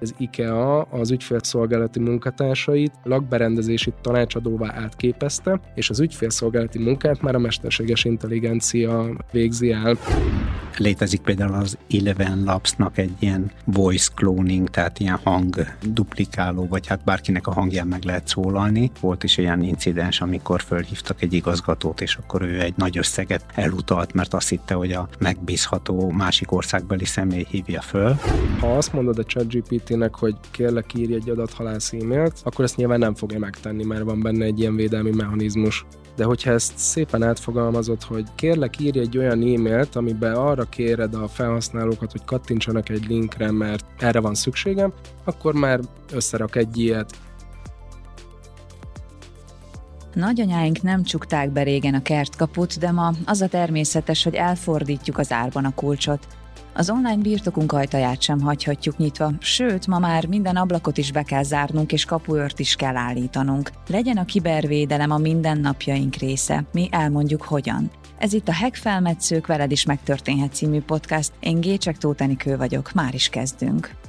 Az IKEA az ügyfélszolgálati munkatársait lakberendezési tanácsadóvá átképezte, és az ügyfélszolgálati munkát már a mesterséges intelligencia végzi el. Létezik például az Eleven Labs-nak egy ilyen voice cloning, tehát ilyen hang duplikáló, vagy hát bárkinek a hangján meg lehet szólalni. Volt is olyan incidens, amikor fölhívtak egy igazgatót, és akkor ő egy nagy összeget elutalt, mert azt hitte, hogy a megbízható másik országbeli személy hívja föl. Ha azt mondod a ChatGPT-nek, hogy kérlek írj egy adathalász e-mailt, akkor ezt nyilván nem fogja megtenni, mert van benne egy ilyen védelmi mechanizmus. De hogyha ezt szépen átfogalmazod, hogy kérlek írj egy olyan e-mailt, amiben arra kéred a felhasználókat, hogy kattintsanak egy linkre, mert erre van szükségem, akkor már összerak egy ilyet. Nagyanyáink nem csukták be régen a kertkaput, de ma az a természetes, hogy elfordítjuk az árban a kulcsot. Az online birtokunk ajtaját sem hagyhatjuk nyitva, sőt, ma már minden ablakot is be kell zárnunk, és kapuört is kell állítanunk. Legyen a kibervédelem a mindennapjaink része, mi elmondjuk hogyan. Ez itt a Hack Felmetszők veled is megtörténhet című podcast. Én Gécsek Tótenikő vagyok, már is kezdünk.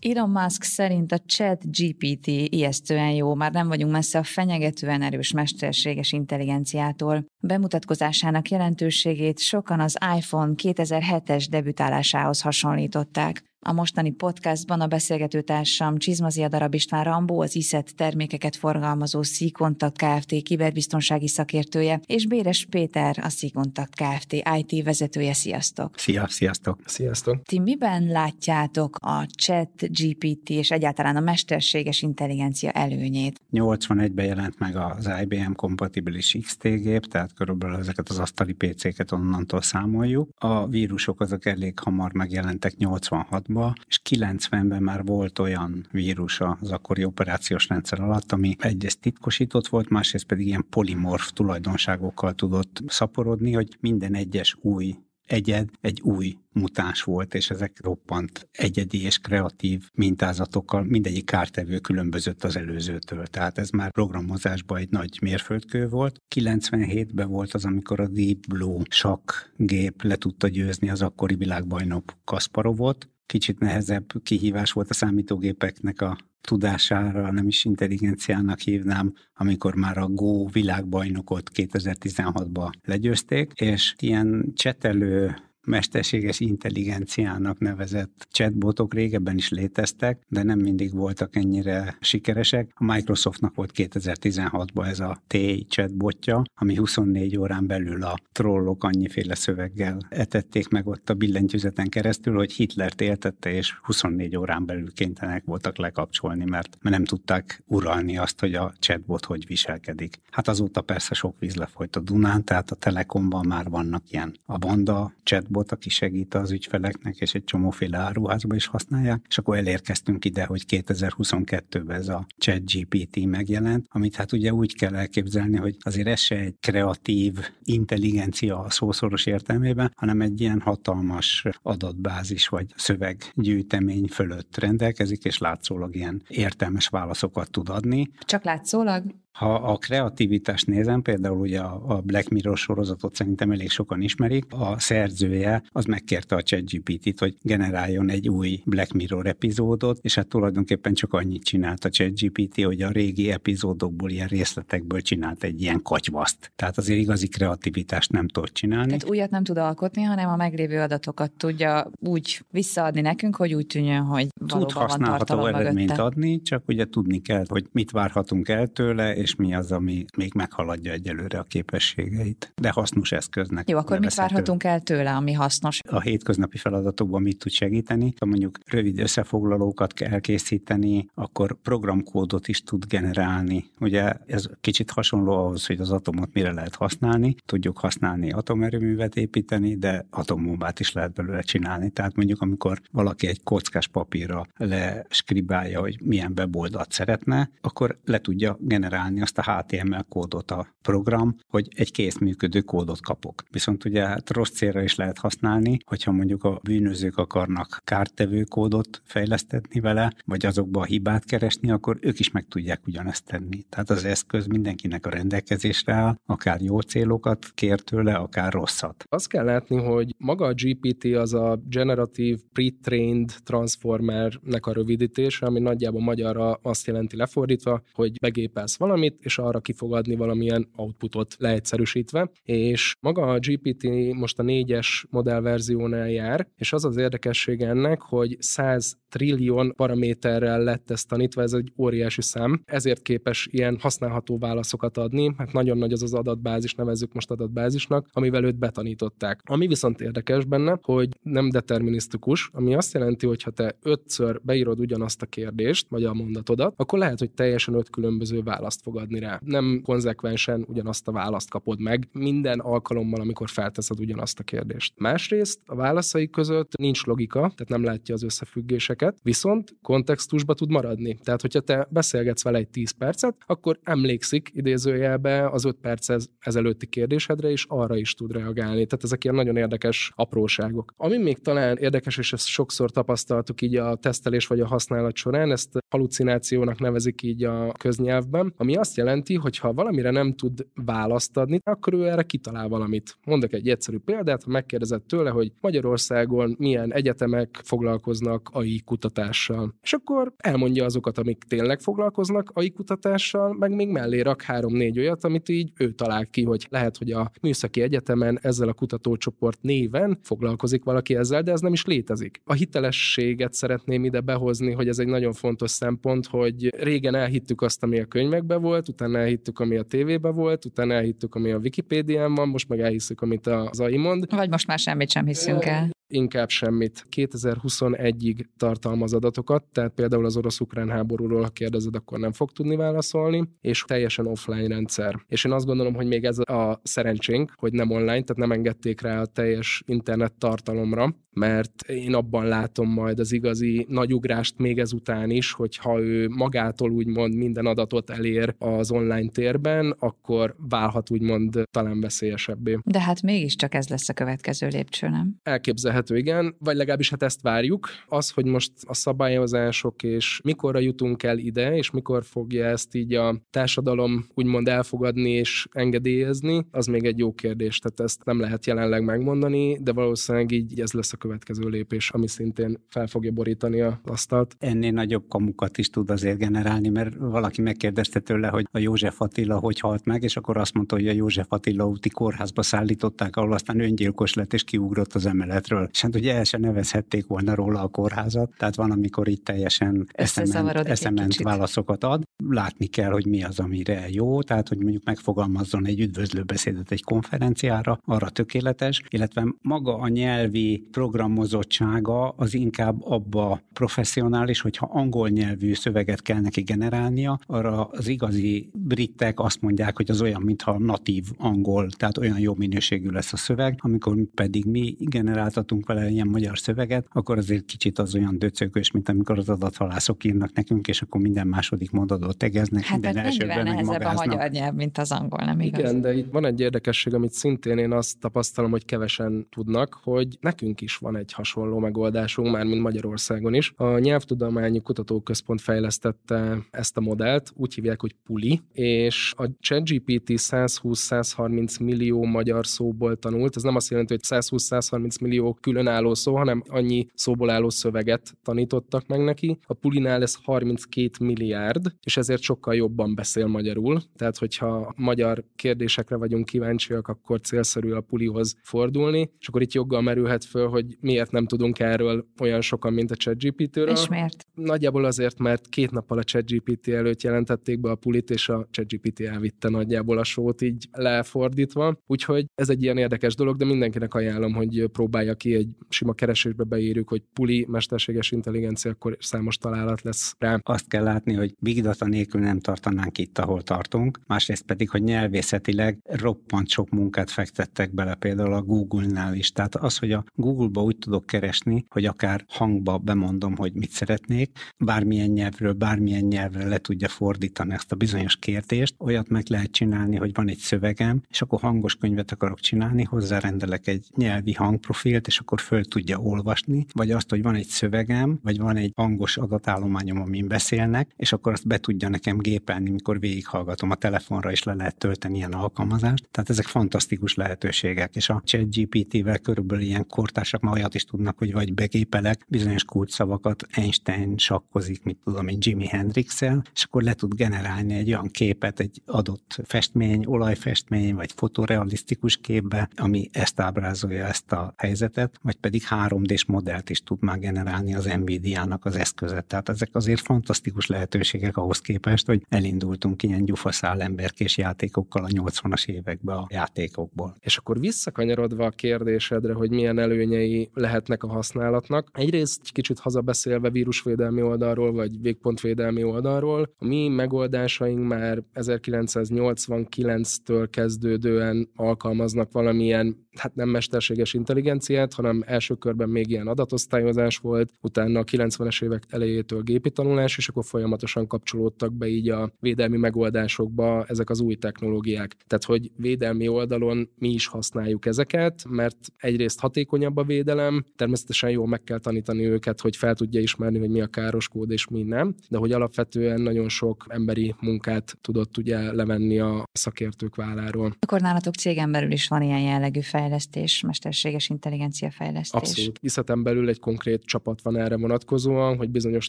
Elon Musk szerint a chat GPT ijesztően jó, már nem vagyunk messze a fenyegetően erős mesterséges intelligenciától. Bemutatkozásának jelentőségét sokan az iPhone 2007-es debütálásához hasonlították. A mostani podcastban a beszélgető társam Csizmazia Darab István Rambó, az ISZET termékeket forgalmazó Szíkontakt Kft. kiberbiztonsági szakértője, és Béres Péter, a Szíkontakt Kft. IT vezetője. Sziasztok! Szia, sziasztok! Sziasztok! Ti miben látjátok a chat GPT és egyáltalán a mesterséges intelligencia előnyét? 81-ben jelent meg az IBM kompatibilis XT gép, tehát körülbelül ezeket az asztali PC-ket onnantól számoljuk. A vírusok azok elég hamar megjelentek 86 2006 és 90-ben már volt olyan vírus az akkori operációs rendszer alatt, ami egyrészt titkosított volt, másrészt pedig ilyen polimorf tulajdonságokkal tudott szaporodni, hogy minden egyes új egyed egy új mutáns volt, és ezek roppant egyedi és kreatív mintázatokkal, mindegyik kártevő különbözött az előzőtől. Tehát ez már programozásban egy nagy mérföldkő volt. 97-ben volt az, amikor a Deep Blue sok gép le tudta győzni az akkori világbajnok Kasparovot, kicsit nehezebb kihívás volt a számítógépeknek a tudására, nem is intelligenciának hívnám, amikor már a Go világbajnokot 2016-ban legyőzték, és ilyen csetelő mesterséges intelligenciának nevezett chatbotok régebben is léteztek, de nem mindig voltak ennyire sikeresek. A Microsoftnak volt 2016-ban ez a T chatbotja, ami 24 órán belül a trollok annyiféle szöveggel etették meg ott a billentyűzeten keresztül, hogy Hitlert éltette, és 24 órán belül kénytelenek voltak lekapcsolni, mert nem tudták uralni azt, hogy a chatbot hogy viselkedik. Hát azóta persze sok víz lefolyt a Dunán, tehát a Telekomban már vannak ilyen a banda chatbot chatbot, aki segít az ügyfeleknek, és egy csomóféle áruházba is használják, és akkor elérkeztünk ide, hogy 2022-ben ez a chat GPT megjelent, amit hát ugye úgy kell elképzelni, hogy azért ez se egy kreatív intelligencia a szószoros értelmében, hanem egy ilyen hatalmas adatbázis vagy szöveggyűjtemény fölött rendelkezik, és látszólag ilyen értelmes válaszokat tud adni. Csak látszólag? Ha a kreativitást nézem, például ugye a Black Mirror sorozatot szerintem elég sokan ismerik, a szerzője az megkérte a ChatGPT-t, hogy generáljon egy új Black Mirror epizódot, és hát tulajdonképpen csak annyit csinált a ChatGPT, hogy a régi epizódokból, ilyen részletekből csinált egy ilyen katyvaszt. Tehát azért igazi kreativitást nem tud csinálni. Tehát újat nem tud alkotni, hanem a meglévő adatokat tudja úgy visszaadni nekünk, hogy úgy tűnjön, hogy tud használható eredményt adni, csak ugye tudni kell, hogy mit várhatunk el tőle, és mi az, ami még meghaladja egyelőre a képességeit. De hasznos eszköznek. Jó, akkor mit várhatunk el tőle, ami hasznos? A hétköznapi feladatokban mit tud segíteni? Ha mondjuk rövid összefoglalókat kell elkészíteni, akkor programkódot is tud generálni. Ugye ez kicsit hasonló ahhoz, hogy az atomot mire lehet használni. Tudjuk használni atomerőművet építeni, de atombombát is lehet belőle csinálni. Tehát mondjuk, amikor valaki egy kockás papírra leskribálja, hogy milyen weboldalt szeretne, akkor le tudja generálni generálni azt a HTML kódot a program, hogy egy kész működő kódot kapok. Viszont ugye hát rossz célra is lehet használni, hogyha mondjuk a bűnözők akarnak kártevő kódot fejlesztetni vele, vagy azokba a hibát keresni, akkor ők is meg tudják ugyanezt tenni. Tehát az eszköz mindenkinek a rendelkezésre áll, akár jó célokat kér tőle, akár rosszat. Azt kell látni, hogy maga a GPT az a Generative Pre-Trained Transformernek a rövidítése, ami nagyjából magyarra azt jelenti lefordítva, hogy begépelsz valamit, és arra ki fog adni valamilyen outputot leegyszerűsítve, és maga a GPT most a négyes modellverziónál jár, és az az érdekessége ennek, hogy 100 trillion paraméterrel lett tanítva, ez egy óriási szám, ezért képes ilyen használható válaszokat adni, hát nagyon nagy az az adatbázis, nevezzük most adatbázisnak, amivel őt betanították. Ami viszont érdekes benne, hogy nem determinisztikus, ami azt jelenti, hogy ha te ötször beírod ugyanazt a kérdést, vagy a mondatodat, akkor lehet, hogy teljesen öt különböző választ fog adni rá. Nem konzekvensen ugyanazt a választ kapod meg minden alkalommal, amikor felteszed ugyanazt a kérdést. Másrészt a válaszai között nincs logika, tehát nem látja az összefüggéseket, viszont kontextusba tud maradni. Tehát, hogyha te beszélgetsz vele egy 10 percet, akkor emlékszik idézőjelbe az 5 perc ezelőtti kérdésedre, és arra is tud reagálni. Tehát ezek ilyen nagyon érdekes apróságok. Ami még talán érdekes, és ezt sokszor tapasztaltuk így a tesztelés vagy a használat során, ezt halucinációnak nevezik így a köznyelvben, ami azt jelenti, hogy ha valamire nem tud választ adni, akkor ő erre kitalál valamit. Mondok egy egyszerű példát, ha megkérdezett tőle, hogy Magyarországon milyen egyetemek foglalkoznak AI kutatással. És akkor elmondja azokat, amik tényleg foglalkoznak AI kutatással, meg még mellé rak három-négy olyat, amit így ő talál ki, hogy lehet, hogy a műszaki egyetemen ezzel a kutatócsoport néven foglalkozik valaki ezzel, de ez nem is létezik. A hitelességet szeretném ide behozni, hogy ez egy nagyon fontos szempont, hogy régen elhittük azt, ami a könyvekben volt, utána elhittük, ami a tévében volt, utána elhittük, ami a Wikipédián van, most meg elhiszük, amit az AI mond. Vagy most már semmit sem hiszünk el inkább semmit. 2021-ig tartalmaz adatokat, tehát például az orosz-ukrán háborúról, ha kérdezed, akkor nem fog tudni válaszolni, és teljesen offline rendszer. És én azt gondolom, hogy még ez a szerencsénk, hogy nem online, tehát nem engedték rá a teljes internet tartalomra, mert én abban látom majd az igazi nagyugrást még ezután is, hogy ha ő magától úgymond minden adatot elér az online térben, akkor válhat úgymond talán veszélyesebbé. De hát mégiscsak ez lesz a következő lépcső, nem? Elképzelhető, igen, vagy legalábbis hát ezt várjuk. Az, hogy most a szabályozások és mikorra jutunk el ide, és mikor fogja ezt így a társadalom úgymond elfogadni és engedélyezni, az még egy jó kérdés, tehát ezt nem lehet jelenleg megmondani, de valószínűleg így ez lesz a következő lépés, ami szintén fel fogja borítani a asztalt. Ennél nagyobb kamukat is tud azért generálni, mert valaki megkérdezte tőle, hogy a József Attila hogy halt meg, és akkor azt mondta, hogy a József Attila úti kórházba szállították, ahol aztán öngyilkos lett és kiugrott az emeletről. És hát ugye el sem nevezhették volna róla a kórházat, tehát van, amikor itt teljesen eszement, eszement válaszokat ad. Látni kell, hogy mi az, amire jó, tehát hogy mondjuk megfogalmazzon egy üdvözlőbeszédet egy konferenciára, arra tökéletes, illetve maga a nyelvi programozottsága az inkább abba professzionális, hogyha angol nyelvű szöveget kell neki generálnia, arra az igazi britek azt mondják, hogy az olyan, mintha natív angol, tehát olyan jó minőségű lesz a szöveg, amikor pedig mi generáltatunk vele ilyen magyar szöveget, akkor azért kicsit az olyan döcögös, mint amikor az adathalászok írnak nekünk, és akkor minden második mondatot tegeznek, hát minden elsőben nehezebb a magyar nyelv, mint az angol, nem igaz? Igen, de itt van egy érdekesség, amit szintén én azt tapasztalom, hogy kevesen tudnak, hogy nekünk is van egy hasonló megoldásunk, már mint Magyarországon is. A Nyelvtudományi Kutatóközpont fejlesztette ezt a modellt, úgy hívják, hogy PULI, és a ChatGPT 120-130 millió magyar szóból tanult. Ez nem azt jelenti, hogy 120-130 millió különálló szó, hanem annyi szóból álló szöveget tanítottak meg neki. A Pulinál ez 32 milliárd, és ezért sokkal jobban beszél magyarul. Tehát, hogyha magyar kérdésekre vagyunk kíváncsiak, akkor célszerű a Pulihoz fordulni, és akkor itt joggal merülhet föl, hogy miért nem tudunk erről olyan sokan, mint a ChatGPT-ről. És miért? Nagyjából azért, mert két nappal a ChatGPT előtt jelentették be a pulit, és a ChatGPT elvitte nagyjából a sót így lefordítva. Úgyhogy ez egy ilyen érdekes dolog, de mindenkinek ajánlom, hogy próbálja ki egy sima keresésbe beírjuk, hogy puli, mesterséges intelligencia, akkor számos találat lesz rá. Azt kell látni, hogy big data nélkül nem tartanánk itt, ahol tartunk. Másrészt pedig, hogy nyelvészetileg roppant sok munkát fektettek bele például a Google-nál is. Tehát az, hogy a Google-ba úgy tudok keresni, hogy akár hangba bemondom, hogy mit szeretnék, játék, bármilyen nyelvről, bármilyen nyelvre le tudja fordítani ezt a bizonyos kérdést. Olyat meg lehet csinálni, hogy van egy szövegem, és akkor hangos könyvet akarok csinálni, hozzárendelek egy nyelvi hangprofilt, és akkor föl tudja olvasni, vagy azt, hogy van egy szövegem, vagy van egy hangos adatállományom, amin beszélnek, és akkor azt be tudja nekem gépelni, mikor végighallgatom a telefonra, és le lehet tölteni ilyen alkalmazást. Tehát ezek fantasztikus lehetőségek, és a ChatGPT-vel körülbelül ilyen kortársak már olyat is tudnak, hogy vagy begépelek bizonyos kulcsszavakat, Einstein sakkozik, mit tudom én, Jimi hendrix és akkor le tud generálni egy olyan képet, egy adott festmény, olajfestmény, vagy fotorealisztikus képbe, ami ezt ábrázolja, ezt a helyzetet, vagy pedig 3D-s modellt is tud már generálni az Nvidia-nak az eszköze. Tehát ezek azért fantasztikus lehetőségek ahhoz képest, hogy elindultunk ilyen gyufaszál emberkés játékokkal a 80-as években a játékokból. És akkor visszakanyarodva a kérdésedre, hogy milyen előnyei lehetnek a használatnak. Egyrészt egy kicsit hazabeszélve vírusvédelmi oldalról, vagy végpontvédelmi oldalról, a mi megoldásaink már 1989-től kezdődően alkalmaznak valamilyen hát nem mesterséges intelligenciát, hanem első körben még ilyen adatosztályozás volt, utána a 90-es évek elejétől gépi tanulás, és akkor folyamatosan kapcsolódtak be így a védelmi megoldásokba ezek az új technológiák. Tehát, hogy védelmi oldalon mi is használjuk ezeket, mert egyrészt hatékonyabb a védelem, természetesen jól meg kell tanítani őket, hogy fel tudja ismerni, hogy mi a káros kód és mi nem, de hogy alapvetően nagyon sok emberi munkát tudott ugye levenni a szakértők válláról. Akkor nálatok cégen belül is van ilyen jellegű fejlesztés, mesterséges intelligencia fejlesztés. Abszolút. Iszeten belül egy konkrét csapat van erre vonatkozóan, hogy bizonyos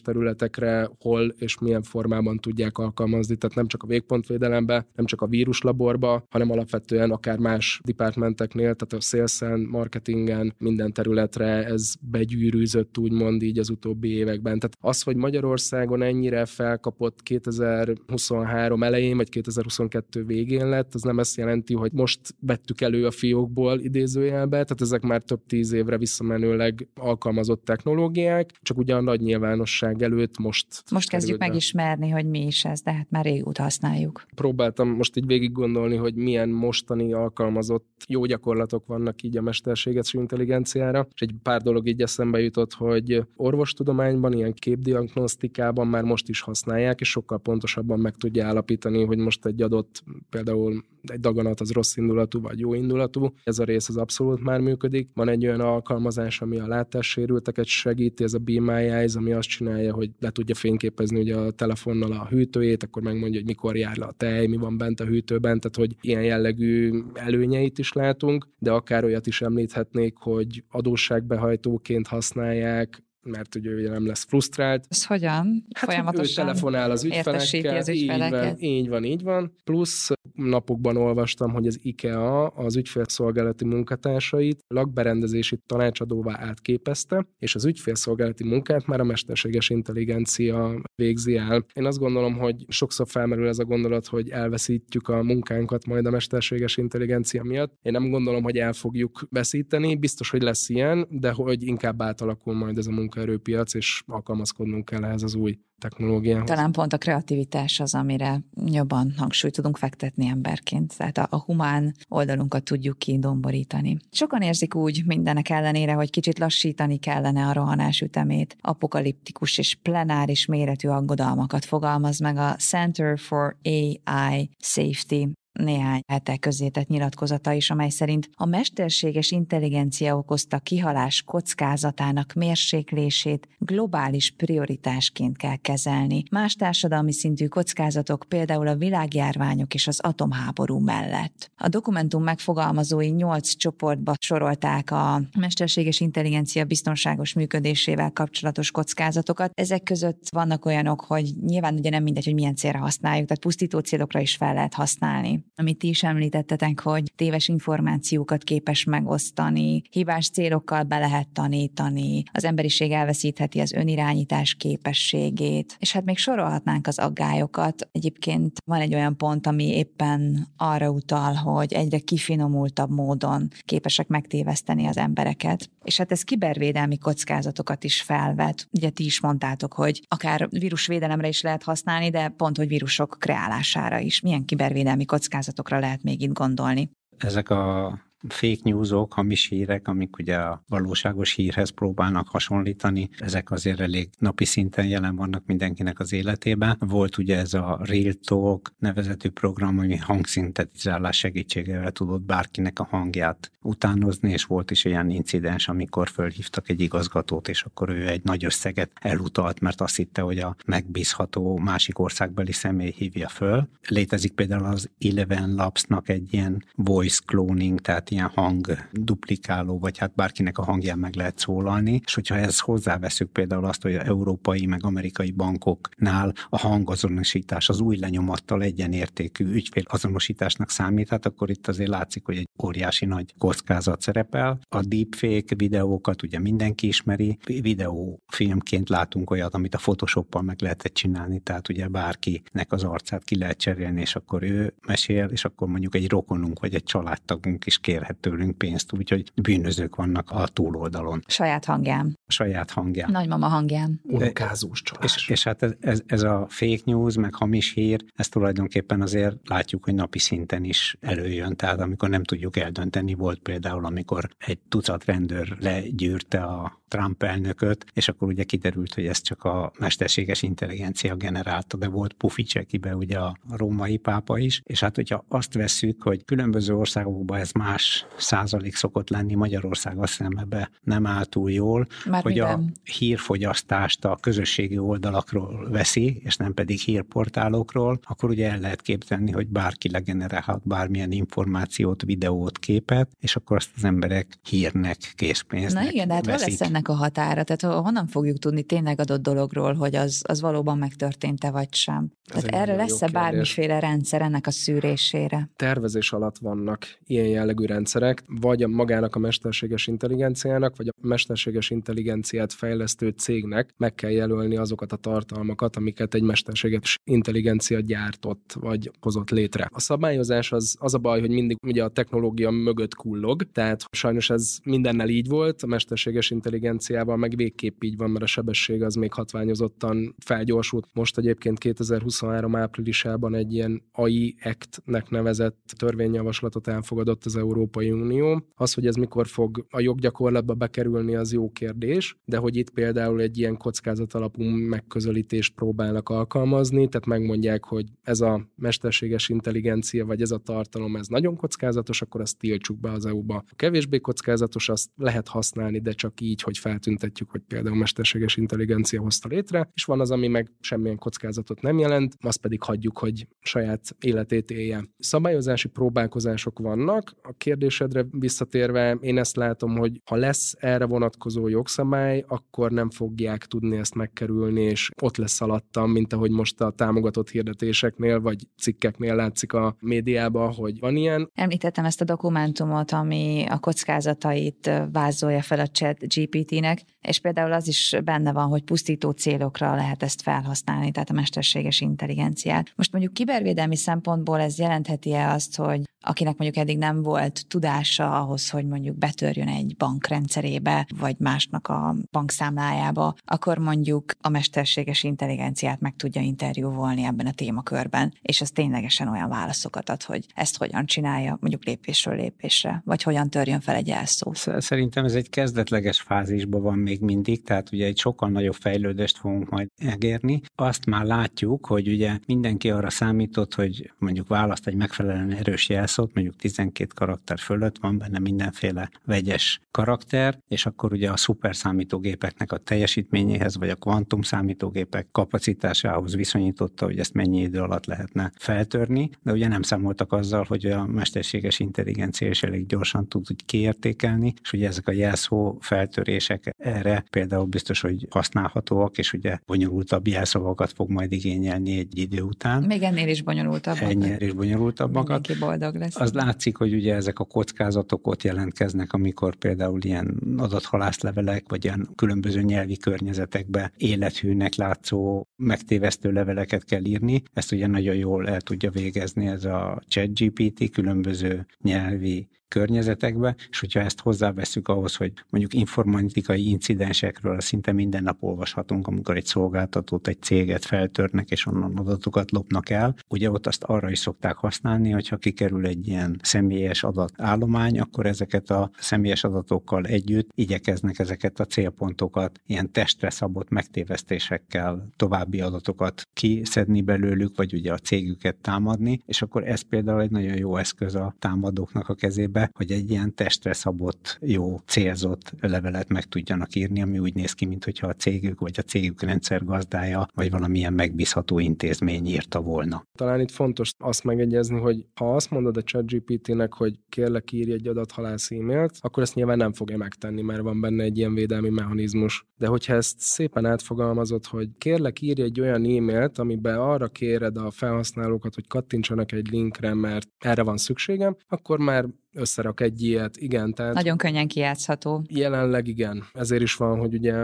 területekre hol és milyen formában tudják alkalmazni, tehát nem csak a végpontvédelembe, nem csak a víruslaborba, hanem alapvetően akár más departmenteknél, tehát a salesen, marketingen, minden területre ez begyűrűzött úgymond így az utóbbi években. Tehát az, hogy Magyarországon ennyire felkapott 2023 elején, vagy 2022 végén lett, az nem ezt jelenti, hogy most vettük elő a fiókból idézőjelbe, tehát ezek már több tíz évre visszamenőleg alkalmazott technológiák, csak ugye a nagy nyilvánosság előtt most Most kezdjük be. megismerni, hogy mi is ez, de hát már régóta használjuk. Próbáltam most így végig gondolni, hogy milyen mostani alkalmazott jó gyakorlatok vannak így a mesterséges intelligenciára, és egy pár dolog így eszembe jutott, hogy orvostudományban, ilyen képdiagnosztikában már most is használják, és sokkal pontosabban meg tudja állapítani, hogy most egy adott, például egy daganat az rossz indulatú vagy jó indulatú. Ez a rész az abszolút már működik. Van egy olyan alkalmazás, ami a látássérülteket segíti, ez a Be My Eyes, ami azt csinálja, hogy le tudja fényképezni ugye a telefonnal a hűtőjét, akkor megmondja, hogy mikor jár le a tej, mi van bent a hűtőben, tehát hogy ilyen jellegű előnyeit is látunk, de akár olyat is említhetnék, hogy adósságbehajtóként használják, mert ugye, ugye nem lesz frusztrált. Ez hogyan? Hát, Folyamatosan ő telefonál az ügyfelekkel. az ügyfeleket. Így van, így van, így van. Plusz napokban olvastam, hogy az IKEA az ügyfélszolgálati munkatársait lakberendezési tanácsadóvá átképezte, és az ügyfélszolgálati munkát már a mesterséges intelligencia végzi el. Én azt gondolom, hogy sokszor felmerül ez a gondolat, hogy elveszítjük a munkánkat majd a mesterséges intelligencia miatt. Én nem gondolom, hogy el fogjuk veszíteni, biztos, hogy lesz ilyen, de hogy inkább átalakul majd ez a munkaerőpiac, és alkalmazkodnunk kell ehhez az új technológiához. Talán pont a kreativitás az, amire jobban hangsúlyt tudunk fektetni emberként, tehát a, a humán oldalunkat tudjuk kidomborítani. Sokan érzik úgy mindenek ellenére, hogy kicsit lassítani kellene a rohanás ütemét. Apokaliptikus és plenáris méretű aggodalmakat fogalmaz meg a Center for AI Safety néhány hete közzétett nyilatkozata is, amely szerint a mesterséges intelligencia okozta kihalás kockázatának mérséklését globális prioritásként kell kezelni. Más társadalmi szintű kockázatok például a világjárványok és az atomháború mellett. A dokumentum megfogalmazói nyolc csoportba sorolták a mesterséges intelligencia biztonságos működésével kapcsolatos kockázatokat. Ezek között vannak olyanok, hogy nyilván ugye nem mindegy, hogy milyen célra használjuk, tehát pusztító célokra is fel lehet használni amit ti is említettetek, hogy téves információkat képes megosztani, hibás célokkal be lehet tanítani, az emberiség elveszítheti az önirányítás képességét, és hát még sorolhatnánk az aggályokat. Egyébként van egy olyan pont, ami éppen arra utal, hogy egyre kifinomultabb módon képesek megtéveszteni az embereket. És hát ez kibervédelmi kockázatokat is felvet. Ugye ti is mondtátok, hogy akár vírusvédelemre is lehet használni, de pont, hogy vírusok kreálására is. Milyen kibervédelmi kockázatokra lehet még itt gondolni? Ezek a fake newsok, hamis hírek, amik ugye a valóságos hírhez próbálnak hasonlítani, ezek azért elég napi szinten jelen vannak mindenkinek az életében. Volt ugye ez a Real Talk nevezetű program, ami hangszintetizálás segítségével tudott bárkinek a hangját utánozni, és volt is olyan incidens, amikor fölhívtak egy igazgatót, és akkor ő egy nagy összeget elutalt, mert azt hitte, hogy a megbízható másik országbeli személy hívja föl. Létezik például az Eleven Labs-nak egy ilyen voice cloning, tehát ilyen hang duplikáló, vagy hát bárkinek a hangján meg lehet szólalni, és hogyha ez hozzáveszünk például azt, hogy az európai meg amerikai bankoknál a hangazonosítás az új lenyomattal egyenértékű ügyfélazonosításnak számít, hát akkor itt azért látszik, hogy egy óriási nagy kockázat szerepel. A deepfake videókat ugye mindenki ismeri, videófilmként látunk olyat, amit a Photoshoppal meg lehetett csinálni, tehát ugye bárkinek az arcát ki lehet cserélni, és akkor ő mesél, és akkor mondjuk egy rokonunk vagy egy családtagunk is kérhet tőlünk pénzt, úgyhogy bűnözők vannak a túloldalon. Saját hangján. Saját hangján. Nagymama hangján. Unokázós csalás. És, és hát ez, ez, ez a fake news, meg hamis hír, ez tulajdonképpen azért látjuk, hogy napi szinten is előjön. Tehát amikor nem tudjuk eldönteni, volt például, amikor egy tucat rendőr legyűrte a Trump elnököt, és akkor ugye kiderült, hogy ez csak a mesterséges intelligencia generálta, de volt Puficsekibe ugye a római pápa is, és hát hogyha azt vesszük, hogy különböző országokban ez más százalék szokott lenni, Magyarország azt hiszem ebbe nem áll túl jól, Már hogy miben? a hírfogyasztást a közösségi oldalakról veszi, és nem pedig hírportálokról, akkor ugye el lehet képzelni, hogy bárki legenerálhat bármilyen információt, videót, képet, és akkor azt az emberek hírnek, készpénznek Na igen, de hát hol veszik. lesz ennek a határa? Tehát honnan fogjuk tudni tényleg adott dologról, hogy az, az valóban megtörtént-e vagy sem? Ez Tehát erre lesz-e bármiféle rendszer ennek a szűrésére? tervezés alatt vannak ilyen jellegű rendszerek, vagy a magának a mesterséges intelligenciának, vagy a mesterséges intelligenciát fejlesztő cégnek meg kell jelölni azokat a tartalmakat, amiket egy mesterséges intelligencia gyártott, vagy hozott létre. A szabályozás az, az a baj, hogy mindig ugye a technológia mögött kullog, tehát sajnos ez mindennel így volt, a mesterséges intelligenciával meg végképp így van, mert a sebesség az még hatványozottan felgyorsult. Most egyébként 2023 áprilisában egy ilyen AI Act-nek nevezett törvényjavaslatot elfogadott az Európai Unió. Az, hogy ez mikor fog a joggyakorlatba bekerülni, az jó kérdés, de hogy itt például egy ilyen kockázat alapú megközelítést próbálnak alkalmazni, tehát megmondják, hogy ez a mesterséges intelligencia, vagy ez a tartalom, ez nagyon kockázatos, akkor azt tiltsuk be az EU-ba. A kevésbé kockázatos, azt lehet használni, de csak így, hogy feltüntetjük, hogy például mesterséges intelligencia hozta létre, és van az, ami meg semmilyen kockázatot nem jelent, azt pedig hagyjuk, hogy saját életét élje. Szabályozási próbálkozások vannak. A kérdésedre visszatérve, én ezt látom, hogy ha lesz erre vonatkozó jogszabály, akkor nem fogják tudni ezt megkerülni, és ott lesz alattam, mint ahogy most a támogatott hirdetéseknél, vagy cikkeknél látszik a médiában, hogy van ilyen. Említettem ezt a dokumentumot, ami a kockázatait vázolja fel a chat GPT-nek, és például az is benne van, hogy pusztító célokra lehet ezt felhasználni, tehát a mesterséges intelligenciát. Most mondjuk kibervédelmi szempontból ez jelentheti-e azt, hogy akinek mondjuk eddig nem volt tudása ahhoz, hogy mondjuk betörjön egy bank rendszerébe, vagy másnak a bankszámlájába, akkor mondjuk a mesterséges intelligenciát meg tudja interjúvolni ebben a témakörben, és az ténylegesen olyan válaszokat ad, hogy ezt hogyan csinálja, mondjuk lépésről lépésre, vagy hogyan törjön fel egy elszó. Sz- Szerintem ez egy kezdetleges fázisban van még mindig, tehát ugye egy sokkal nagyobb fejlődést fogunk majd megérni. Azt már látjuk, hogy ugye mindenki arra számított, hogy mondjuk választ egy megfelelően erős jelszót, mondjuk 12 karakter fölött van benne mindenféle vegyes karakter, és akkor ugye a szuper számítógépeknek a teljesítményéhez, vagy a kvantum számítógépek kapacitásához viszonyította, hogy ezt mennyi idő alatt lehetne feltörni, de ugye nem számoltak azzal, hogy a mesterséges intelligencia is elég gyorsan tud úgy kiértékelni, és ugye ezek a jelszó feltörések erre például biztos, hogy használhatóak, és ugye bonyolultabb jelszavakat fog majd igényelni egy idő után. Még ennél is bonyolultabb. Ennyire is bonyolultabbakat. Mindenki boldog lesz. Az látszik, hogy ugye ezek a kockázatok ott jelentkeznek, amikor például ilyen adathalászlevelek, vagy ilyen különböző nyelvi környezetekbe élethűnek látszó megtévesztő leveleket kell írni. Ezt ugye nagyon jól el tudja végezni ez a ChatGPT különböző nyelvi környezetekbe, és hogyha ezt hozzáveszünk ahhoz, hogy mondjuk informatikai incidensekről szinte minden nap olvashatunk, amikor egy szolgáltatót, egy céget feltörnek, és onnan adatokat lopnak el, ugye ott azt arra is szokták használni, hogyha kikerül egy ilyen személyes adatállomány, akkor ezeket a személyes adatokkal együtt igyekeznek ezeket a célpontokat ilyen testre szabott megtévesztésekkel további adatokat kiszedni belőlük, vagy ugye a cégüket támadni, és akkor ez például egy nagyon jó eszköz a támadóknak a kezébe, hogy egy ilyen testre szabott, jó célzott levelet meg tudjanak írni, ami úgy néz ki, mintha a cégük vagy a cégük rendszer gazdája, vagy valamilyen megbízható intézmény írta volna. Talán itt fontos azt megegyezni, hogy ha azt mondod a ChatGPT-nek, hogy kérlek írj egy adathalász e-mailt, akkor ezt nyilván nem fogja megtenni, mert van benne egy ilyen védelmi mechanizmus. De hogyha ezt szépen átfogalmazod, hogy kérlek írj egy olyan e-mailt, amiben arra kéred a felhasználókat, hogy kattintsanak egy linkre, mert erre van szükségem, akkor már összerak egy ilyet, igen. Tehát Nagyon könnyen kijátszható. Jelenleg igen. Ezért is van, hogy ugye,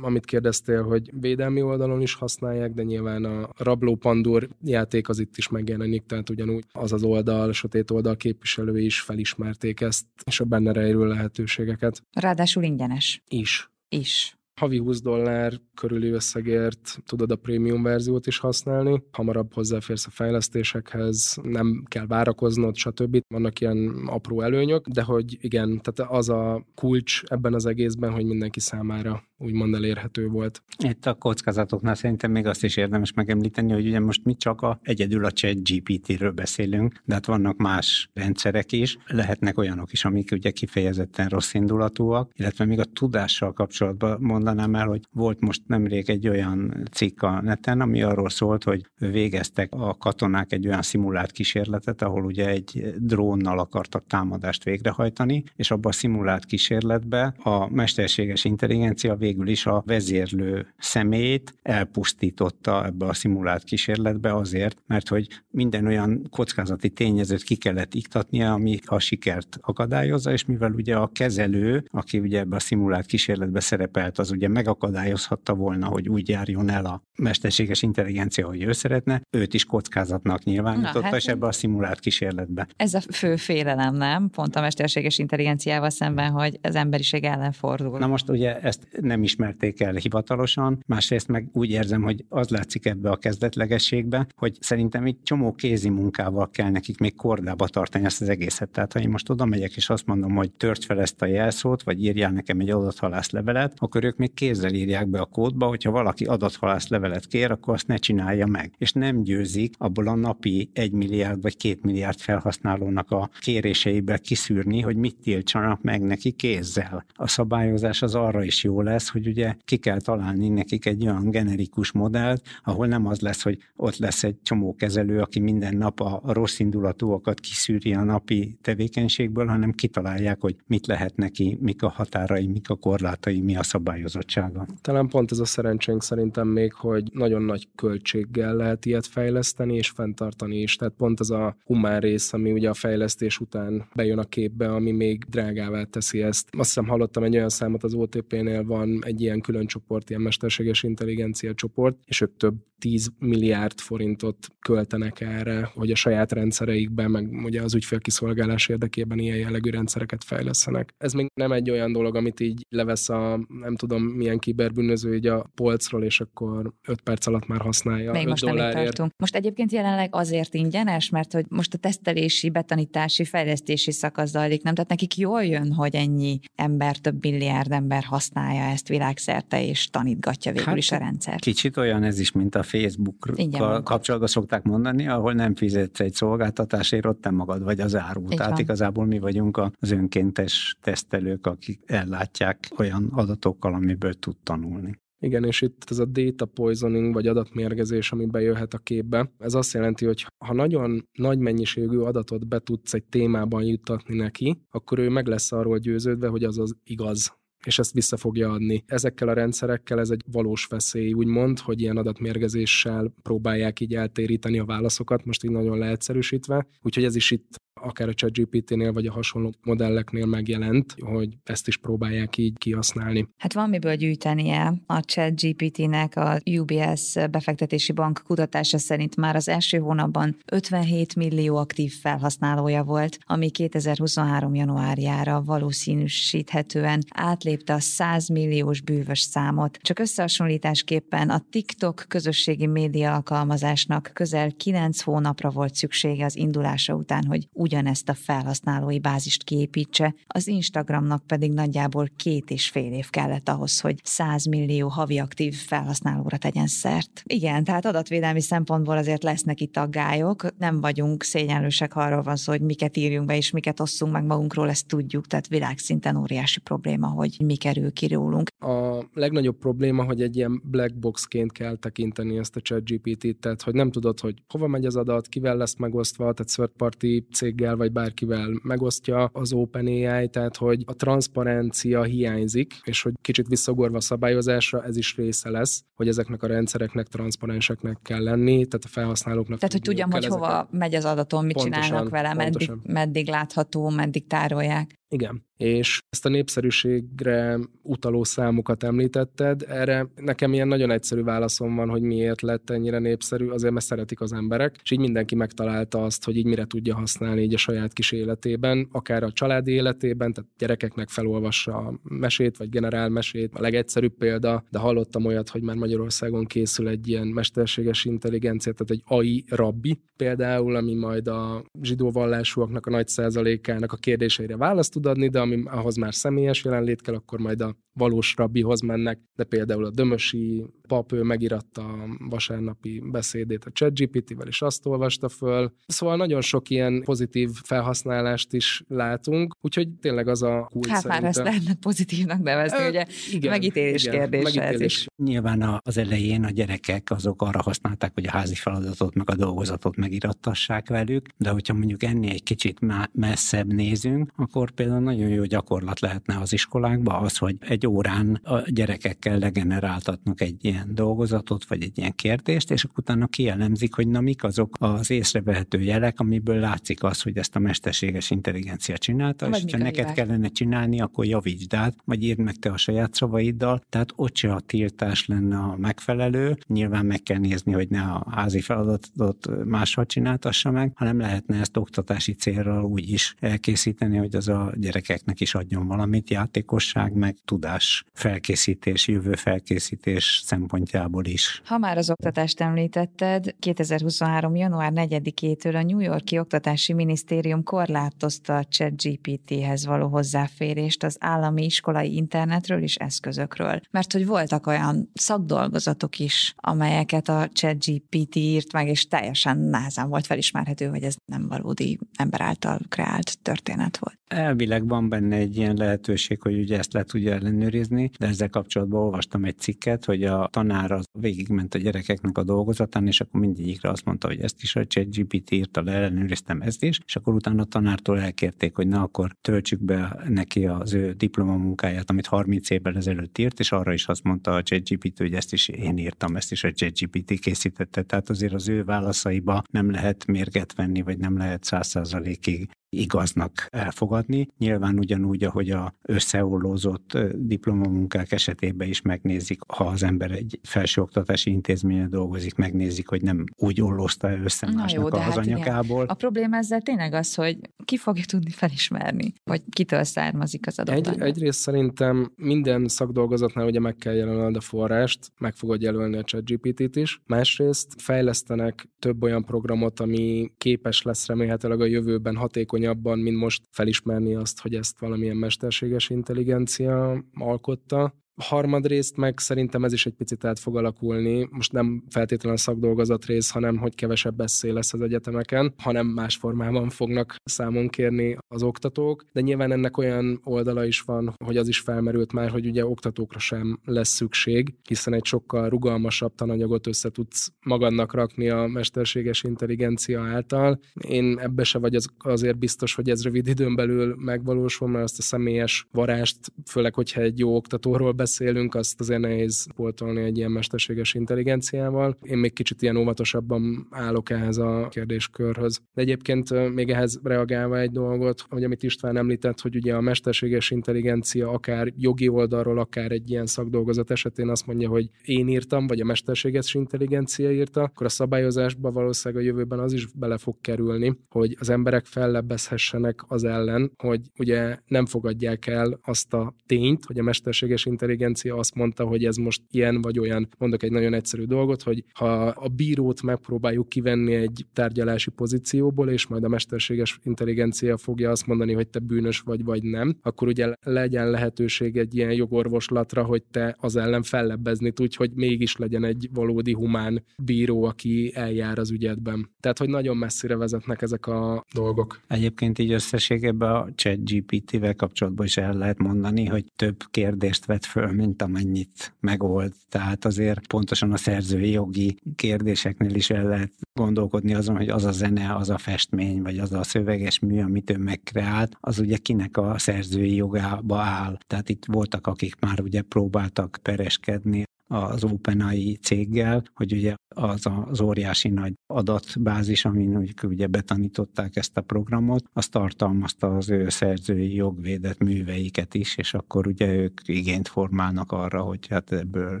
amit kérdeztél, hogy védelmi oldalon is használják, de nyilván a Rabló Pandur játék az itt is megjelenik, tehát ugyanúgy az az oldal, a sötét oldal képviselői is felismerték ezt, és a benne rejlő lehetőségeket. Ráadásul ingyenes. Is. Is havi 20 dollár körüli összegért tudod a prémium verziót is használni, hamarabb hozzáférsz a fejlesztésekhez, nem kell várakoznod, stb. Vannak ilyen apró előnyök, de hogy igen, tehát az a kulcs ebben az egészben, hogy mindenki számára úgymond elérhető volt. Itt a kockázatoknál szerintem még azt is érdemes megemlíteni, hogy ugye most mi csak a, egyedül a chat GPT-ről beszélünk, de hát vannak más rendszerek is, lehetnek olyanok is, amik ugye kifejezetten rossz indulatúak, illetve még a tudással kapcsolatban mondanám el, hogy volt most nemrég egy olyan cikk a neten, ami arról szólt, hogy végeztek a katonák egy olyan szimulált kísérletet, ahol ugye egy drónnal akartak támadást végrehajtani, és abban a szimulált kísérletbe a mesterséges intelligencia végül is a vezérlő szemét elpusztította ebbe a szimulált kísérletbe azért, mert hogy minden olyan kockázati tényezőt ki kellett iktatnia, ami a sikert akadályozza, és mivel ugye a kezelő, aki ugye ebbe a szimulált kísérletbe szerepelt, az ugye megakadályozhatta volna, hogy úgy járjon el a mesterséges intelligencia, hogy ő szeretne, őt is kockázatnak nyilvánította, Na, hát, és ebbe a szimulált kísérletbe. Ez a fő félelem, nem? Pont a mesterséges intelligenciával szemben, hogy az emberiség ellen fordul. Na most ugye ezt nem ismerték el hivatalosan, másrészt meg úgy érzem, hogy az látszik ebbe a kezdetlegességbe, hogy szerintem itt csomó kézi munkával kell nekik még kordába tartani ezt az egészet. Tehát ha én most oda megyek és azt mondom, hogy tört fel ezt a jelszót, vagy írjál nekem egy adathalász levelet, akkor ők még kézzel írják be a kódba, hogyha valaki adathalász levelet kér, akkor azt ne csinálja meg. És nem győzik abból a napi egy milliárd vagy két milliárd felhasználónak a kéréseiből kiszűrni, hogy mit tiltsanak meg neki kézzel. A szabályozás az arra is jó lesz, lesz, hogy ugye ki kell találni nekik egy olyan generikus modellt, ahol nem az lesz, hogy ott lesz egy csomó kezelő, aki minden nap a rossz indulatúakat kiszűri a napi tevékenységből, hanem kitalálják, hogy mit lehet neki, mik a határai, mik a korlátai, mi a szabályozottsága. Talán pont ez a szerencsénk szerintem még, hogy nagyon nagy költséggel lehet ilyet fejleszteni és fenntartani is. Tehát pont az a humán rész, ami ugye a fejlesztés után bejön a képbe, ami még drágává teszi ezt. Azt hiszem hallottam egy olyan számot az OTP-nél van egy ilyen külön csoport, ilyen mesterséges intelligencia csoport, és ők több 10 milliárd forintot költenek erre, hogy a saját rendszereikben, meg ugye az ügyfélkiszolgálás érdekében ilyen jellegű rendszereket fejlesztenek. Ez még nem egy olyan dolog, amit így levesz a nem tudom milyen kiberbűnöző így a polcról, és akkor 5 perc alatt már használja. Még most dollárért. nem tartunk. Most egyébként jelenleg azért ingyenes, mert hogy most a tesztelési, betanítási, fejlesztési szakasz zajlik, nem? Tehát nekik jól jön, hogy ennyi ember, több milliárd ember használja ezt világszerte, és tanítgatja végül hát, is a rendszer. Kicsit olyan ez is, mint a Facebook-kal kapcsolatban szokták mondani, ahol nem fizetsz egy szolgáltatásért, ott te magad vagy az áru. Így Tehát van. igazából mi vagyunk az önkéntes tesztelők, akik ellátják olyan adatokkal, amiből tud tanulni. Igen, és itt ez a data poisoning, vagy adatmérgezés, ami bejöhet a képbe. Ez azt jelenti, hogy ha nagyon nagy mennyiségű adatot be tudsz egy témában juttatni neki, akkor ő meg lesz arról győződve, hogy az az igaz és ezt vissza fogja adni. Ezekkel a rendszerekkel ez egy valós veszély, úgymond, hogy ilyen adatmérgezéssel próbálják így eltéríteni a válaszokat, most így nagyon leegyszerűsítve. Úgyhogy ez is itt akár a ChatGPT-nél vagy a hasonló modelleknél megjelent, hogy ezt is próbálják így kihasználni. Hát van miből gyűjtenie. A ChatGPT-nek a UBS befektetési bank kutatása szerint már az első hónapban 57 millió aktív felhasználója volt, ami 2023. januárjára valószínűsíthetően átlépte a 100 milliós bűvös számot. Csak összehasonlításképpen a TikTok közösségi média alkalmazásnak közel 9 hónapra volt szüksége az indulása után, hogy ugyanezt a felhasználói bázist kiépítse, az Instagramnak pedig nagyjából két és fél év kellett ahhoz, hogy 100 millió havi aktív felhasználóra tegyen szert. Igen, tehát adatvédelmi szempontból azért lesznek itt aggályok, nem vagyunk szégyenlősek, ha arról van szó, hogy miket írjunk be és miket osszunk meg magunkról, ezt tudjuk, tehát világszinten óriási probléma, hogy mi kerül ki rólunk. A legnagyobb probléma, hogy egy ilyen black boxként kell tekinteni ezt a ChatGPT-t, tehát hogy nem tudod, hogy hova megy az adat, kivel lesz megosztva, tehát third party céggel vagy bárkivel megosztja az OpenAI, tehát hogy a transzparencia hiányzik, és hogy kicsit visszagorva a szabályozásra ez is része lesz, hogy ezeknek a rendszereknek transzparenseknek kell lenni, tehát a felhasználóknak. Tehát, hogy tudjam, hogy ezeket... hova megy az adatom, mit pontosan, csinálnak vele, meddig, meddig látható, meddig tárolják. Igen, és ezt a népszerűségre utaló számokat említetted, erre nekem ilyen nagyon egyszerű válaszom van, hogy miért lett ennyire népszerű, azért mert szeretik az emberek, és így mindenki megtalálta azt, hogy így mire tudja használni így a saját kis életében, akár a családi életében, tehát gyerekeknek felolvassa a mesét, vagy generál mesét, a legegyszerűbb példa, de hallottam olyat, hogy már Magyarországon készül egy ilyen mesterséges intelligencia, tehát egy AI rabbi például, ami majd a zsidó vallásúaknak a nagy százalékának a kérdéseire választ tud adni, de ami, ahhoz már személyes jelenlét kell, akkor majd a valós rabbihoz mennek, de például a Dömösi pap, ő megiratta a vasárnapi beszédét a ChatGPT-vel, és azt olvasta föl. Szóval nagyon sok ilyen pozitív felhasználást is látunk, úgyhogy tényleg az a kult Hát már ezt lehetne pozitívnak nevezni, Ö, ugye igen, megítélés igen, kérdése megítélés. ez is. Nyilván az elején a gyerekek azok arra használták, hogy a házi feladatot, meg a dolgozatot megirattassák velük, de hogyha mondjuk ennél egy kicsit messzebb nézünk, akkor például nagyon jó gyakorlat lehetne az iskolákban az, hogy egy órán a gyerekekkel legeneráltatnak egy ilyen dolgozatot, vagy egy ilyen kérdést, és akkor utána kielemzik, hogy na mik azok az észrevehető jelek, amiből látszik az, hogy ezt a mesterséges intelligencia csinálta, vagy és ha neked kellene csinálni, akkor javítsd át, vagy írd meg te a saját szavaiddal, tehát ott se a tiltás lenne a megfelelő. Nyilván meg kell nézni, hogy ne a házi feladatot máshol csináltassa meg, hanem lehetne ezt oktatási célra úgy is elkészíteni, hogy az a gyerekeknek is adjon valamit, játékosság, meg tudás felkészítés, jövő felkészítés szempontjából is. Ha már az oktatást említetted, 2023. január 4-től a New Yorki Oktatási Minisztérium korlátozta a ChatGPT-hez való hozzáférést az állami iskolai internetről és eszközökről. Mert hogy voltak olyan szakdolgozatok is, amelyeket a ChatGPT írt meg, és teljesen nehezen volt felismerhető, hogy ez nem valódi ember által kreált történet volt. Elvileg van benne egy ilyen lehetőség, hogy ugye ezt le tudja ellenőrizni, de ezzel kapcsolatban olvastam egy cikket, hogy a tanár az végigment a gyerekeknek a dolgozatán, és akkor mindegyikre azt mondta, hogy ezt is a ChatGPT írta le, ellenőriztem ezt is, és akkor utána a tanártól elkérték, hogy na akkor töltsük be neki az ő diplomamunkáját, amit 30 évvel ezelőtt írt, és arra is azt mondta a ChatGPT, hogy ezt is én írtam, ezt is a ChatGPT készítette. Tehát azért az ő válaszaiba nem lehet mérget venni, vagy nem lehet száz százalékig igaznak elfogadni. Nyilván ugyanúgy, ahogy a összeollózott diplomamunkák esetében is megnézik, ha az ember egy felsőoktatási intézményen dolgozik, megnézik, hogy nem úgy ollózta össze Na másnak jó, az hát anyagából. Igen. A probléma ezzel tényleg az, hogy ki fogja tudni felismerni, hogy kitől származik az adott egy, Egyrészt szerintem minden szakdolgozatnál ugye meg kell jelölnöd a forrást, meg fogod jelölni a ChatGPT-t is. Másrészt fejlesztenek több olyan programot, ami képes lesz remélhetőleg a jövőben hatékony hatékonyabban, mint most felismerni azt, hogy ezt valamilyen mesterséges intelligencia alkotta, harmadrészt meg szerintem ez is egy picit át fog alakulni. Most nem feltétlenül szakdolgozat rész, hanem hogy kevesebb beszél lesz az egyetemeken, hanem más formában fognak számon kérni az oktatók. De nyilván ennek olyan oldala is van, hogy az is felmerült már, hogy ugye oktatókra sem lesz szükség, hiszen egy sokkal rugalmasabb tananyagot össze tudsz magadnak rakni a mesterséges intelligencia által. Én ebbe se vagy az, azért biztos, hogy ez rövid időn belül megvalósul, mert azt a személyes varást, főleg, hogyha egy jó oktatóról beszélünk, azt azért nehéz pótolni egy ilyen mesterséges intelligenciával. Én még kicsit ilyen óvatosabban állok ehhez a kérdéskörhöz. De egyébként még ehhez reagálva egy dolgot, hogy amit István említett, hogy ugye a mesterséges intelligencia akár jogi oldalról, akár egy ilyen szakdolgozat esetén azt mondja, hogy én írtam, vagy a mesterséges intelligencia írta, akkor a szabályozásba valószínűleg a jövőben az is bele fog kerülni, hogy az emberek fellebbezhessenek az ellen, hogy ugye nem fogadják el azt a tényt, hogy a mesterséges intelligencia azt mondta, hogy ez most ilyen vagy olyan. Mondok egy nagyon egyszerű dolgot, hogy ha a bírót megpróbáljuk kivenni egy tárgyalási pozícióból, és majd a mesterséges intelligencia fogja azt mondani, hogy te bűnös vagy, vagy nem, akkor ugye legyen lehetőség egy ilyen jogorvoslatra, hogy te az ellen fellebbezni tudj, hogy mégis legyen egy valódi humán bíró, aki eljár az ügyetben. Tehát, hogy nagyon messzire vezetnek ezek a dolgok. Egyébként így összességében a chat GPT-vel kapcsolatban is el lehet mondani, hogy több kérdést vet föl, mint amennyit megold. Tehát azért pontosan a szerzői jogi kérdéseknél is el lehet gondolkodni azon, hogy az a zene, az a festmény, vagy az a szöveges mű, amit ő megkreált, az ugye kinek a szerzői jogába áll. Tehát itt voltak, akik már ugye próbáltak pereskedni az OpenAI céggel, hogy ugye az az óriási nagy adatbázis, amin ugye betanították ezt a programot, az tartalmazta az ő szerzői jogvédett műveiket is, és akkor ugye ők igényt formálnak arra, hogy hát ebből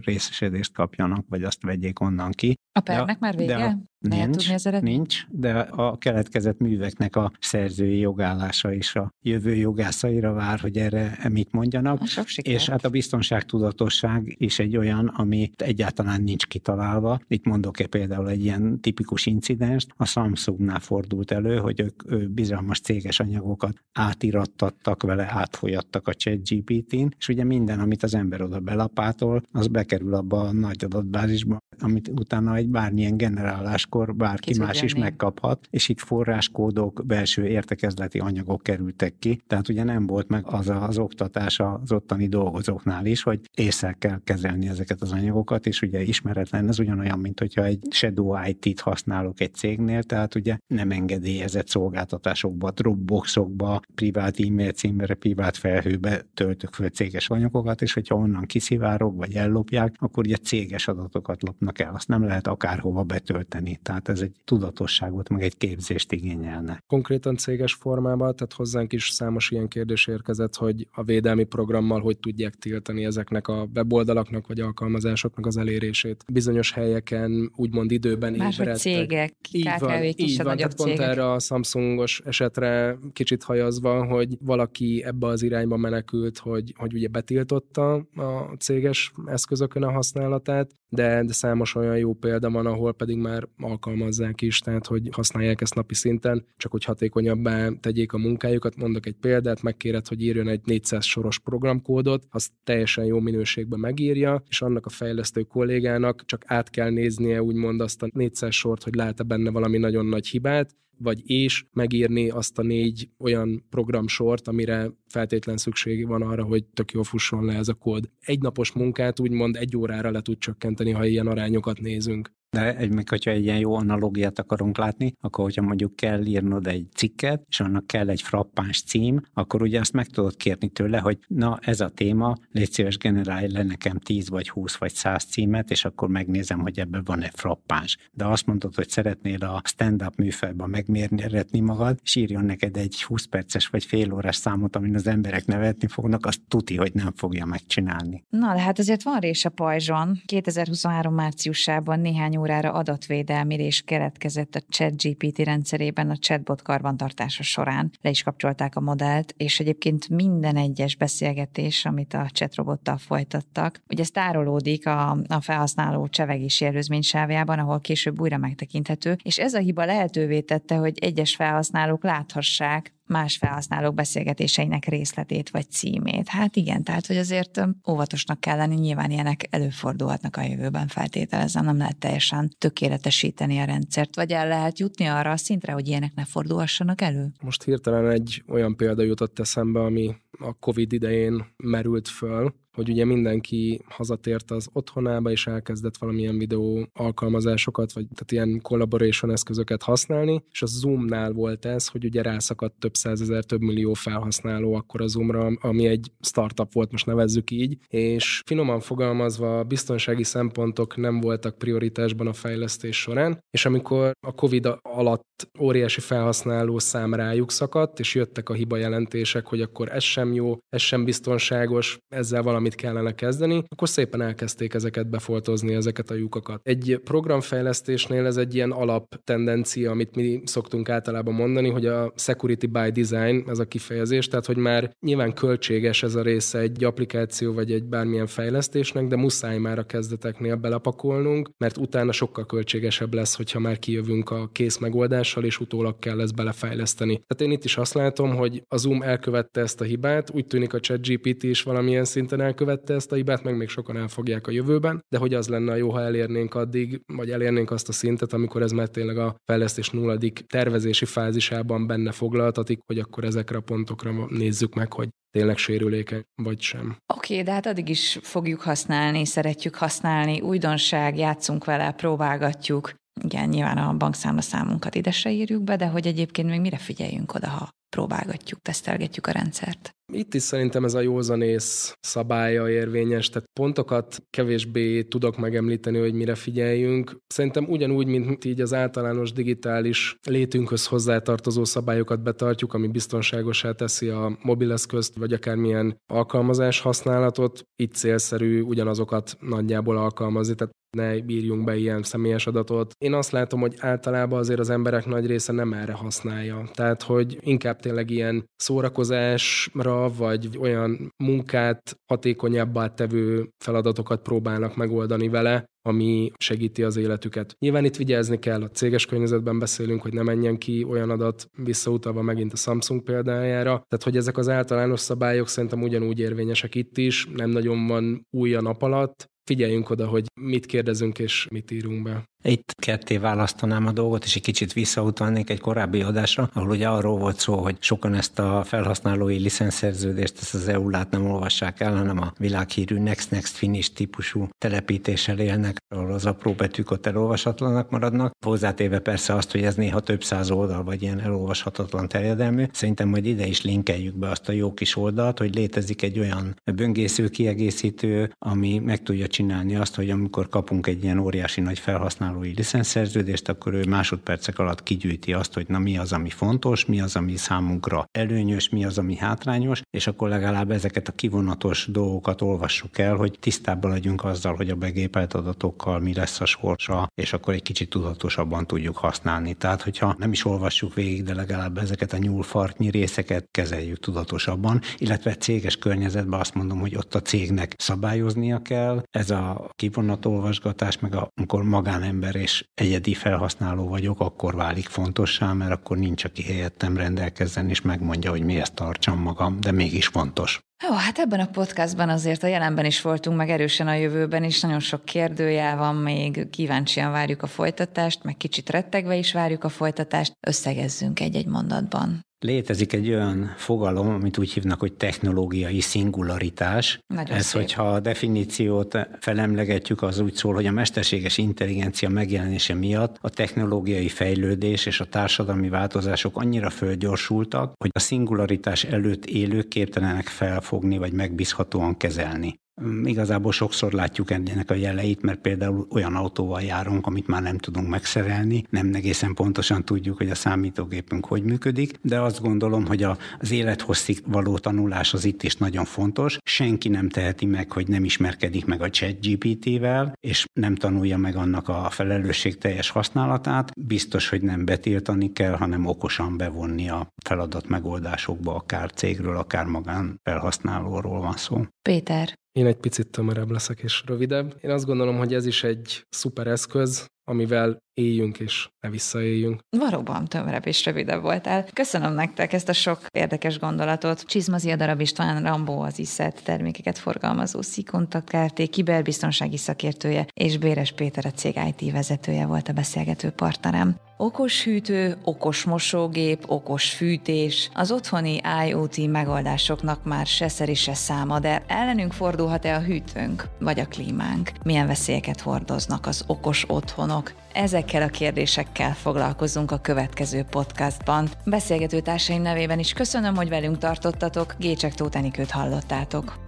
részesedést kapjanak, vagy azt vegyék onnan ki. A pernek de, már vége? De Nincs, tudni az nincs, de a keletkezett műveknek a szerzői jogállása is a jövő jogászaira vár, hogy erre mit mondjanak. És hát a biztonságtudatosság is egy olyan, ami egyáltalán nincs kitalálva. Itt mondok-e például egy ilyen tipikus incidenst, a Samsungnál fordult elő, hogy ők, ők bizalmas céges anyagokat átirattattak vele, átfolyattak a chat GPT-n, és ugye minden, amit az ember oda belapátol, az bekerül abba a nagy adatbázisba, amit utána egy bármilyen generálás akkor bárki Kicsit más is megkaphat, és itt forráskódok, belső értekezleti anyagok kerültek ki, tehát ugye nem volt meg az az oktatás az ottani dolgozóknál is, hogy észre kell kezelni ezeket az anyagokat, és ugye ismeretlen, ez ugyanolyan, mint hogyha egy Shadow IT-t használok egy cégnél, tehát ugye nem engedélyezett szolgáltatásokba, Dropboxokba, privát e-mail címre, privát felhőbe töltök föl céges anyagokat, és hogyha onnan kiszivárok, vagy ellopják, akkor ugye céges adatokat lopnak el, azt nem lehet akárhova betölteni. Tehát ez egy tudatosságot, meg egy képzést igényelne. Konkrétan céges formában, tehát hozzánk is számos ilyen kérdés érkezett, hogy a védelmi programmal hogy tudják tiltani ezeknek a weboldalaknak vagy alkalmazásoknak az elérését. Bizonyos helyeken úgymond időben Más ébredtek. cégek, így van, így van, tehát pont erre a Samsungos esetre kicsit hajazva, hogy valaki ebbe az irányba menekült, hogy, hogy ugye betiltotta a céges eszközökön a használatát, de, de számos olyan jó példa van, ahol pedig már alkalmazzák is, tehát hogy használják ezt napi szinten, csak hogy hatékonyabbá tegyék a munkájukat. Mondok egy példát, megkéred, hogy írjon egy 400 soros programkódot, azt teljesen jó minőségben megírja, és annak a fejlesztő kollégának csak át kell néznie úgymond azt a 400 sort, hogy lát-e benne valami nagyon nagy hibát, vagy és megírni azt a négy olyan programsort, amire feltétlen szükség van arra, hogy tök jól fusson le ez a kód. Egy napos munkát úgymond egy órára le tud csökkenteni, ha ilyen arányokat nézünk. De egy, még hogyha egy ilyen jó analogiát akarunk látni, akkor hogyha mondjuk kell írnod egy cikket, és annak kell egy frappáns cím, akkor ugye azt meg tudod kérni tőle, hogy na ez a téma, légy szíves generálj le nekem 10 vagy 20 vagy 100 címet, és akkor megnézem, hogy ebben van-e frappáns. De azt mondod, hogy szeretnél a stand-up műfajban megmérni magad, és írjon neked egy 20 perces vagy fél órás számot, amin az emberek nevetni fognak, azt tuti, hogy nem fogja megcsinálni. Na, de hát azért van rés a pajzson. 2023 márciusában néhány órára adatvédelmérés keletkezett a ChatGPT rendszerében a chatbot karbantartása során. Le is kapcsolták a modellt, és egyébként minden egyes beszélgetés, amit a chatrobottal folytattak, ugye ez tárolódik a, a felhasználó csevegési előzménysávjában, ahol később újra megtekinthető, és ez a hiba lehetővé tette, hogy egyes felhasználók láthassák más felhasználók beszélgetéseinek részletét vagy címét. Hát igen, tehát hogy azért óvatosnak kell lenni, nyilván ilyenek előfordulhatnak a jövőben feltételezem, nem lehet teljesen tökéletesíteni a rendszert, vagy el lehet jutni arra a szintre, hogy ilyenek ne fordulhassanak elő? Most hirtelen egy olyan példa jutott eszembe, ami a Covid idején merült föl, hogy ugye mindenki hazatért az otthonába, és elkezdett valamilyen videó alkalmazásokat, vagy tehát ilyen collaboration eszközöket használni, és a Zoomnál volt ez, hogy ugye rászakadt több százezer, több millió felhasználó akkor a Zoomra, ami egy startup volt, most nevezzük így, és finoman fogalmazva biztonsági szempontok nem voltak prioritásban a fejlesztés során, és amikor a Covid alatt óriási felhasználó szám rájuk szakadt, és jöttek a hiba jelentések, hogy akkor ez sem jó, ez sem biztonságos, ezzel valami valamit kellene kezdeni, akkor szépen elkezdték ezeket befoltozni, ezeket a lyukakat. Egy programfejlesztésnél ez egy ilyen alap tendencia, amit mi szoktunk általában mondani, hogy a security by design, ez a kifejezés, tehát hogy már nyilván költséges ez a része egy applikáció vagy egy bármilyen fejlesztésnek, de muszáj már a kezdeteknél belepakolnunk, mert utána sokkal költségesebb lesz, hogyha már kijövünk a kész megoldással, és utólag kell ezt belefejleszteni. Tehát én itt is azt látom, hogy a Zoom elkövette ezt a hibát, úgy tűnik a ChatGPT is valamilyen szinten el elkövette ezt a hibát, meg még sokan elfogják a jövőben, de hogy az lenne a jó, ha elérnénk addig, vagy elérnénk azt a szintet, amikor ez már tényleg a fejlesztés nulladik tervezési fázisában benne foglaltatik, hogy akkor ezekre a pontokra nézzük meg, hogy tényleg sérülékeny, vagy sem. Oké, okay, de hát addig is fogjuk használni, szeretjük használni, újdonság, játszunk vele, próbálgatjuk. Igen, nyilván a bankszámla számunkat ide se írjuk be, de hogy egyébként még mire figyeljünk oda, ha próbálgatjuk, tesztelgetjük a rendszert. Itt is szerintem ez a józanész szabálya érvényes, tehát pontokat kevésbé tudok megemlíteni, hogy mire figyeljünk. Szerintem ugyanúgy, mint így az általános digitális létünkhöz hozzátartozó szabályokat betartjuk, ami biztonságosá teszi a mobileszközt, vagy akármilyen alkalmazás használatot, itt célszerű ugyanazokat nagyjából alkalmazni. Tehát ne bírjunk be ilyen személyes adatot. Én azt látom, hogy általában azért az emberek nagy része nem erre használja. Tehát, hogy inkább tényleg ilyen szórakozásra, vagy olyan munkát hatékonyabbá tevő feladatokat próbálnak megoldani vele, ami segíti az életüket. Nyilván itt vigyázni kell, a céges környezetben beszélünk, hogy ne menjen ki olyan adat visszautalva megint a Samsung példájára. Tehát, hogy ezek az általános szabályok szerintem ugyanúgy érvényesek itt is, nem nagyon van új a nap alatt, figyeljünk oda, hogy mit kérdezünk és mit írunk be. Itt ketté választanám a dolgot, és egy kicsit visszautalnék egy korábbi adásra, ahol ugye arról volt szó, hogy sokan ezt a felhasználói licenszerződést, ezt az EU-lát nem olvassák el, hanem a világhírű Next Next Finish típusú telepítéssel élnek, ahol az apró betűk ott elolvasatlanak maradnak. Hozzátéve persze azt, hogy ez néha több száz oldal, vagy ilyen elolvashatatlan terjedelmű. Szerintem majd ide is linkeljük be azt a jó kis oldalt, hogy létezik egy olyan böngésző kiegészítő, ami meg tudja csinálni azt, hogy amikor kapunk egy ilyen óriási nagy felhasználó felhasználói licenszerződést, akkor ő másodpercek alatt kigyűjti azt, hogy na mi az, ami fontos, mi az, ami számunkra előnyös, mi az, ami hátrányos, és akkor legalább ezeket a kivonatos dolgokat olvassuk el, hogy tisztában legyünk azzal, hogy a begépelt adatokkal mi lesz a sorsa, és akkor egy kicsit tudatosabban tudjuk használni. Tehát, hogyha nem is olvassuk végig, de legalább ezeket a nyúlfartnyi részeket kezeljük tudatosabban, illetve céges környezetben azt mondom, hogy ott a cégnek szabályoznia kell. Ez a kivonatolvasgatás, meg a, amikor magánember ember és egyedi felhasználó vagyok, akkor válik fontossá, mert akkor nincs, aki helyettem rendelkezzen, és megmondja, hogy miért tartsam magam, de mégis fontos. Jó, hát ebben a podcastban azért a jelenben is voltunk, meg erősen a jövőben is, nagyon sok kérdőjel van még, kíváncsian várjuk a folytatást, meg kicsit rettegve is várjuk a folytatást, összegezzünk egy-egy mondatban. Létezik egy olyan fogalom, amit úgy hívnak, hogy technológiai szingularitás. Nagyon Ez, szép. hogyha a definíciót felemlegetjük, az úgy szól, hogy a mesterséges intelligencia megjelenése miatt a technológiai fejlődés és a társadalmi változások annyira fölgyorsultak, hogy a szingularitás előtt élők képtelenek felfogni vagy megbízhatóan kezelni. Mm, igazából sokszor látjuk ennek a jeleit, mert például olyan autóval járunk, amit már nem tudunk megszerelni, nem egészen pontosan tudjuk, hogy a számítógépünk hogy működik, de azt gondolom, hogy az élethosszig való tanulás az itt is nagyon fontos. Senki nem teheti meg, hogy nem ismerkedik meg a chat GPT-vel, és nem tanulja meg annak a felelősségteljes használatát. Biztos, hogy nem betiltani kell, hanem okosan bevonni a feladat megoldásokba, akár cégről, akár magán felhasználóról van szó. Péter, én egy picit tömörebb leszek és rövidebb. Én azt gondolom, hogy ez is egy szuper eszköz, amivel éljünk és ne visszaéljünk. Valóban tömörebb és rövidebb voltál. Köszönöm nektek ezt a sok érdekes gondolatot. Csizmazi a darab István Rambó az ISZET termékeket forgalmazó Szikontak Kft. kiberbiztonsági szakértője, és Béres Péter a cég IT vezetője volt a beszélgető partnerem. Okos hűtő, okos mosógép, okos fűtés, az otthoni IoT megoldásoknak már se szeri se száma, de ellenünk fordulhat-e a hűtőnk, vagy a klímánk? Milyen veszélyeket hordoznak az okos otthonok? Ezekkel a kérdésekkel foglalkozunk a következő podcastban. Beszélgető társaim nevében is köszönöm, hogy velünk tartottatok, Gécsek Tóth Enikőt hallottátok.